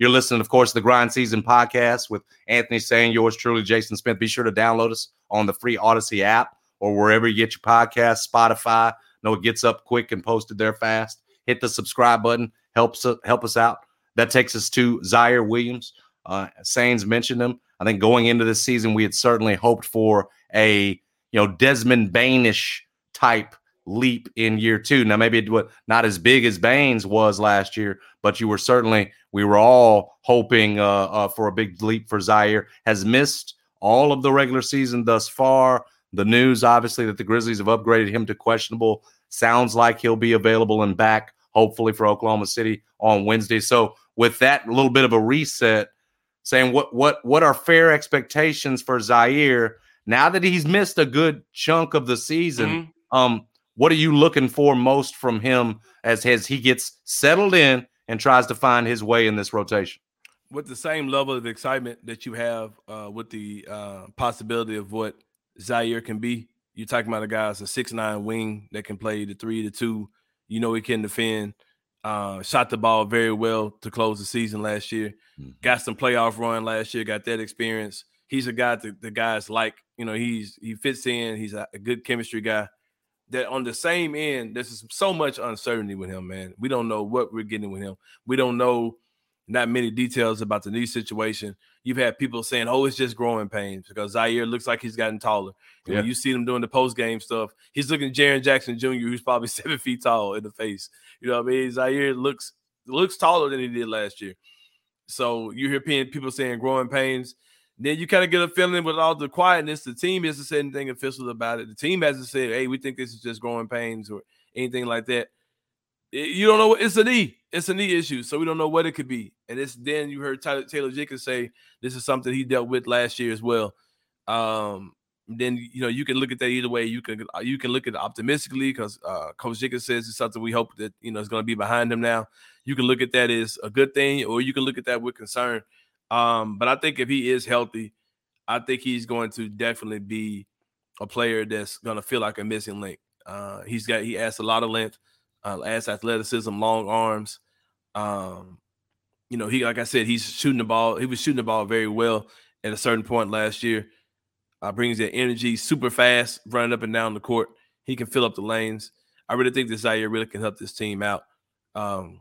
You're listening, of course, to the Grind Season podcast with Anthony Sain yours truly, Jason Smith. Be sure to download us on the free Audacy app or wherever you get your podcast, Spotify. know it gets up quick and posted there fast. Hit the subscribe button, helps help us out. That takes us to Ziaire Williams. Uh, Sain's mentioned him. I think going into this season, we had certainly hoped for a you know Desmond Bainish type leap in year two. Now, maybe it was not as big as Bane's was last year, but you were certainly, we were all hoping uh, uh, for a big leap for Ziaire. Has missed all of the regular season thus far. The news, obviously, that the Grizzlies have upgraded him to questionable sounds like he'll be available and back, hopefully, for Oklahoma City on Wednesday. So, with that little bit of a reset, Sain what what what are fair expectations for Ziaire now that he's missed a good chunk of the season? Mm-hmm. Um, what are you looking for most from him as, as he gets settled in and tries to find his way in this rotation? With the same level of excitement that you have uh, with the uh, possibility of what Ziaire can be, you're talking about a guy that's a six nine wing that can play the three to two. You know he can defend. Uh, shot the ball very well to close the season last year. Mm-hmm. Got some playoff run last year. Got that experience. He's a guy that the guys like. You know he's he fits in. He's a, a good chemistry guy that on the same end, there's so much uncertainty with him, man. We don't know what we're getting with him. We don't know not many details about the knee situation. You've had people saying, "Oh, it's just growing pains," because Ziaire looks like he's gotten taller. Yeah. When you see him doing the post game stuff, he's looking Jaren Jackson Jr., who's probably seven feet tall in the face. You know what I mean? Ziaire looks looks taller than he did last year. So you hear people saying growing pains. Then you kind of get a feeling with all the quietness, the team hasn't said anything official about it. The team hasn't said, "Hey, we think this is just growing pains" or anything like that. You don't know what it's a knee. It's a knee issue, so we don't know what it could be. And it's then you heard Tyler, Taylor Jenkins say this is something he dealt with last year as well. Um, then you know you can look at that either way. You can you can look at it optimistically because uh, Coach Jenkins says it's something we hope that you know is going to be behind him now. You can look at that as a good thing, or you can look at that with concern. Um, but I think if he is healthy, I think he's going to definitely be a player that's going to feel like a missing link. Uh, he's got he has a lot of length, uh, athleticism, long arms. Um, you know, he like I said, he's shooting the ball. He was shooting the ball very well at a certain point last year. Uh, brings that energy, super fast, running up and down the court. He can fill up the lanes. I really think this Ziaire really can help this team out. Um,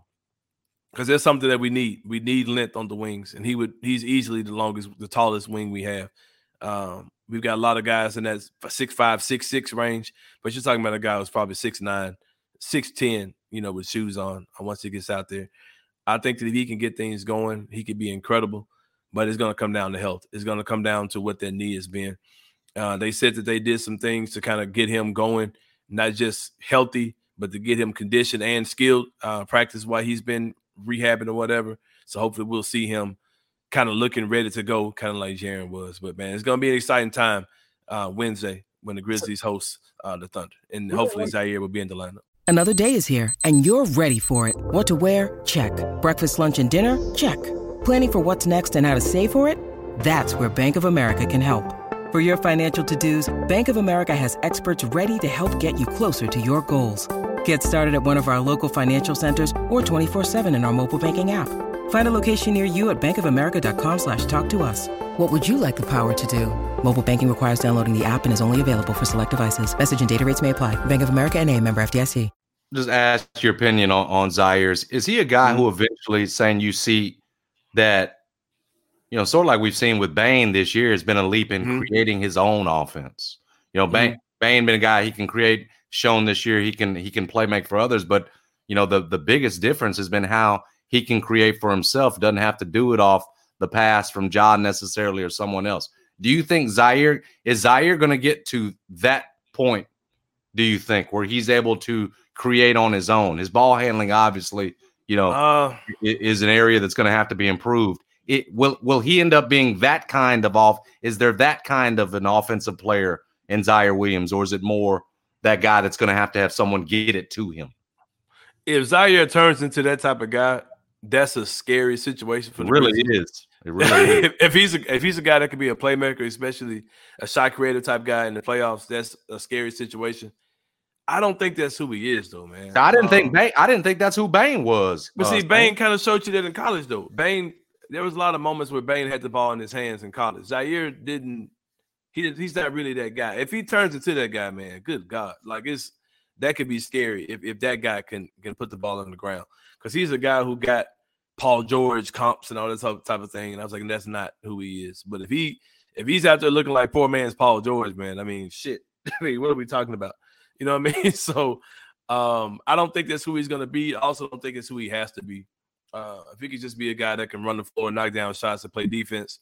because there's something that we need. We need length on the wings, and he would he's easily the longest, the tallest wing we have. Um, we've got a lot of guys in that six five, six six range, but you're talking about a guy who's probably six nine, six ten, you know, with shoes on. Uh, once he gets out there, I think that if he can get things going, he could be incredible. But it's going to come down to health. It's going to come down to what their knee has been. Uh, they said that they did some things to kind of get him going, not just healthy, but to get him conditioned and skilled. Uh, practice while he's been rehabbing or whatever. So hopefully we'll see him kind of looking ready to go, kind of like Jaren was. But man, it's gonna be an exciting time uh, Wednesday when the Grizzlies host uh, the Thunder, and hopefully Ziaire will be in the lineup. Another day is here, and you're ready for it. What to wear? Check. Breakfast, lunch, and dinner? Check. Planning for what's next and how to save for it? That's where Bank of America can help. For your financial to-dos, Bank of America has experts ready to help get you closer to your goals. Get started at one of our local financial centers or 24-7 in our mobile banking app. Find a location near you at bankofamerica.com slash talk to us. What would you like the power to do? Mobile banking requires downloading the app and is only available for select devices. Message and data rates may apply. Bank of America and a member FDIC. Just ask your opinion on, on Ziaire's. Is he a guy who eventually Sain you see that, you know, sort of like we've seen with Bane this year, has been a leap in mm-hmm. creating his own offense. You know, Bane, mm-hmm. Bane been a guy he can create – shown this year he can he can play make for others. But you know the the biggest difference has been how he can create for himself. Doesn't have to do it off the pass from Ja necessarily or someone else. Do you think Ziaire is Ziaire going to get to that point? Do you think where he's able to create on his own? His ball handling, obviously, you know, uh, is an area that's going to have to be improved. It will will he end up being that kind of off? Is there that kind of an offensive player in Ziaire Williams, or is it more that guy that's going to have to have someone get it to him? If Ziaire turns into that type of guy, that's a scary situation for the really is. It really if, if, he's a, if he's a guy that could be a playmaker, especially a shot creator type guy in the playoffs, that's a scary situation. I don't think that's who he is, though, man. I didn't um, think Bane. I didn't think that's who Bane was. But uh, see, Bane kind of showed you that in college, though. Bane, there was a lot of moments where Bane had the ball in his hands in college. Ziaire didn't. He he's not really that guy. If he turns into that guy, man, good God, like it's that could be scary if, if that guy can can put the ball on the ground because he's a guy who got Paul George comps and all this type of thing. And I was like, that's not who he is. But if he if he's out there looking like poor man's Paul George, man, I mean, shit. I mean, what are we talking about? You know what I mean? So um, I don't think that's who he's gonna be. I also don't think it's who he has to be. Uh, if he could just be a guy that can run the floor, knock down shots, and play defense,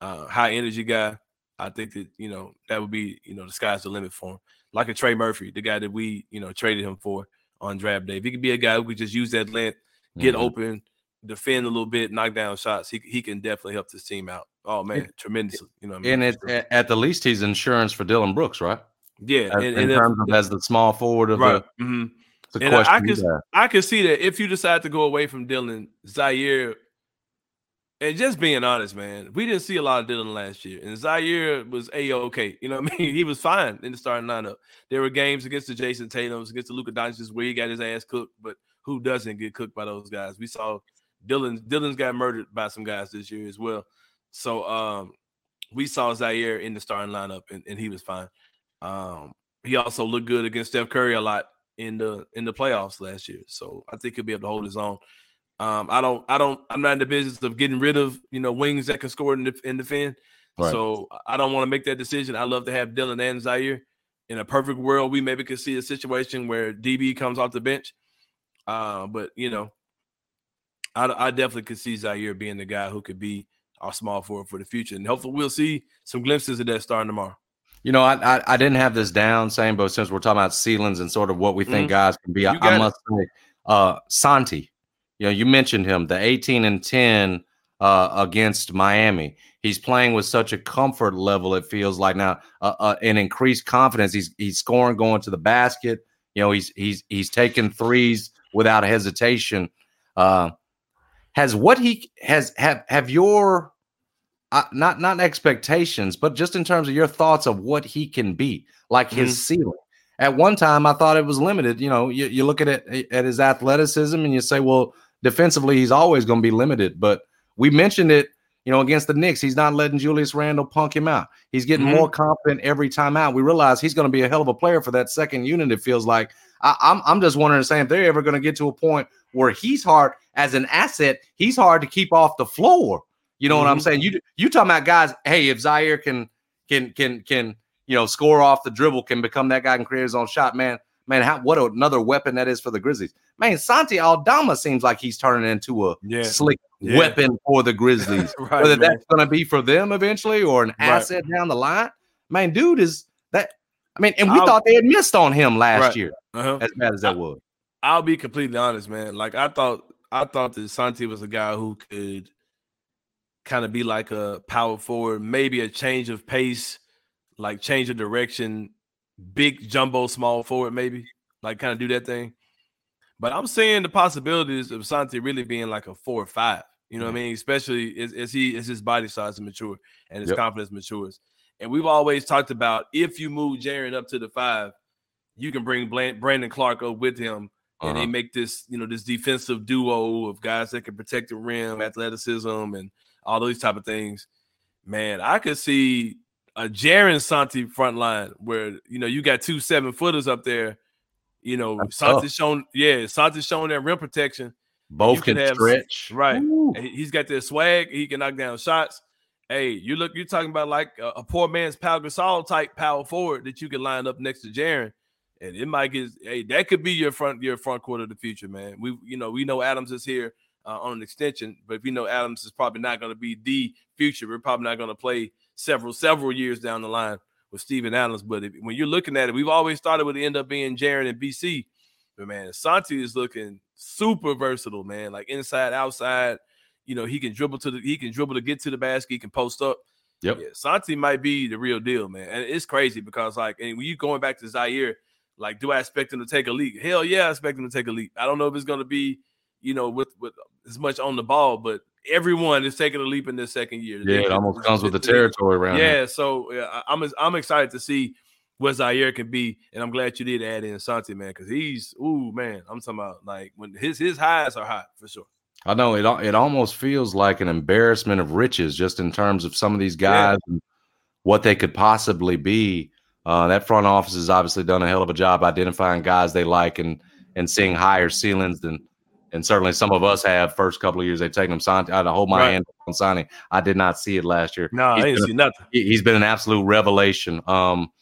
uh, high energy guy, I think that you know that would be you know the sky's the limit for him. Like a Trey Murphy, the guy that we you know traded him for on draft day. If he could be a guy who could just use that length, get mm-hmm. open, defend a little bit, knock down shots, he he can definitely help this team out. Oh man, it, tremendously. You know, I mean? and it, at the least, he's insurance for Dillon Brooks, right? Yeah, as, and, in terms of as the small forward of right. the. Mm-hmm. And I, I I could see that if you decide to go away from Dylan, Ziaire, and just being honest, man, we didn't see a lot of Dillon last year, and Ziaire was a okay. You know what I mean? He was fine in the starting lineup. There were games against the Jayson Tatum's, against the Luka Doncic's where he got his ass cooked, but who doesn't get cooked by those guys? We saw Dillon Dillon's got murdered by some guys this year as well. So um, we saw Ziaire in the starting lineup and, and he was fine. Um, he also looked good against Steph Curry a lot in the in the playoffs last year. So I think he'll be able to hold his own. Um, I don't I don't I'm not in the business of getting rid of you know wings that can score in the in the fin. Right. So I don't want to make that decision. I love to have Dillon and Ziaire. In a perfect world, we maybe could see a situation where DB comes off the bench. Uh, but you know, I, I definitely could see Ziaire being the guy who could be our small forward for the future, and hopefully we'll see some glimpses of that starting tomorrow. You know, I, I, I didn't have this down, Sain, but since we're talking about ceilings and sort of what we think mm-hmm. guys can be, I, I, must say, uh, Santi. You know, you mentioned him, the 18 and 10 uh, against Miami. He's playing with such a comfort level. It feels like now, uh, uh, an increased confidence. He's he's scoring, going to the basket. You know, he's he's he's taking threes without hesitation. Uh, has what he has have have your uh, not not expectations, but just in terms of your thoughts of what he can be, like his mm-hmm. ceiling. At one time, I thought it was limited. You know, you, you look at it at his athleticism, and you say, well, defensively, he's always going to be limited. But we mentioned it, you know, against the Knicks, he's not letting Julius Randle punk him out. He's getting mm-hmm. more confident every time out. We realize he's going to be a hell of a player for that second unit. It feels like. I, I'm I'm just wondering, Sain if they're ever going to get to a point where he's hard as an asset, he's hard to keep off the floor. You know mm-hmm. what I'm mm-hmm. saying? You you talking about guys? Hey, if Ziaire can can can can you know score off the dribble, can become that guy and create his own shot, man. Man, how, what another weapon that is for the Grizzlies. Man, Santi Aldama seems like he's turning into a yeah. slick yeah. weapon for the Grizzlies. right, Whether man. that's going to be for them eventually or an right. asset down the line. Man, dude is that. I mean, and we I'll, thought they had missed on him last right. year, uh-huh. as bad as that was. I'll be completely honest, man. Like I thought, I thought that Santi was a guy who could kind of be like a power forward, maybe a change of pace, like change of direction, big jumbo small forward, maybe like kind of do that thing. But I'm seeing the possibilities of Santi really being like a four or five. You know what I mean? Especially as, as he as his body size mature and his yep. confidence matures. And we've always talked about if you move Jaren up to the five, you can bring Brandon Clarke up with him and uh-huh. they make this you know this defensive duo of guys that can protect the rim, athleticism, and all those type of things. Man, I could see a Jaren Santi front line where you know you got two seven footers up there. You know, Santi's shown, yeah, Santi's shown that rim protection. Both can, can have, stretch, right? He's got that swag. He can knock down shots. Hey, you look, you're talking about like a, a poor man's Pau Gasol type power forward that you can line up next to Jaren and it might get hey that could be your front your front court of the future, man. We you know we know Adams is here. uh, on an extension. But if you know Adams is probably not going to be the future, we're probably not going to play several several years down the line with Steven Adams. But if, when you're looking at it, we've always thought it would end up being Jaren and BC. But man, Santi is looking super versatile, man. Like inside, outside. You know, he can dribble to the he can dribble to get to the basket. He can post up. Yep. Yeah, Santi might be the real deal, man. And it's crazy because like, and when you going back to Ziaire, like, do I expect him to take a leap? Hell yeah, I expect him to take a leap. I don't know if it's going to be, you know, with with as much on the ball, but everyone is taking a leap in this second year. Yeah, it almost comes with the territory around. Yeah, here. so yeah, I'm I'm excited to see what Ziaire can be, and I'm glad you did add in Santi, man, because he's ooh man, I'm talking about like when his his highs are high for sure. I know it. It almost feels like an embarrassment of riches, just in terms of some of these guys yeah. and what they could possibly be. Uh, that front office has obviously done a hell of a job identifying guys they like and and seeing higher ceilings than and certainly some of us have. First couple of years they've taken him. Santi, I hold my right. hand on signing. I did not see it last year. No, he's I didn't see nothing. He's been an absolute revelation. Um,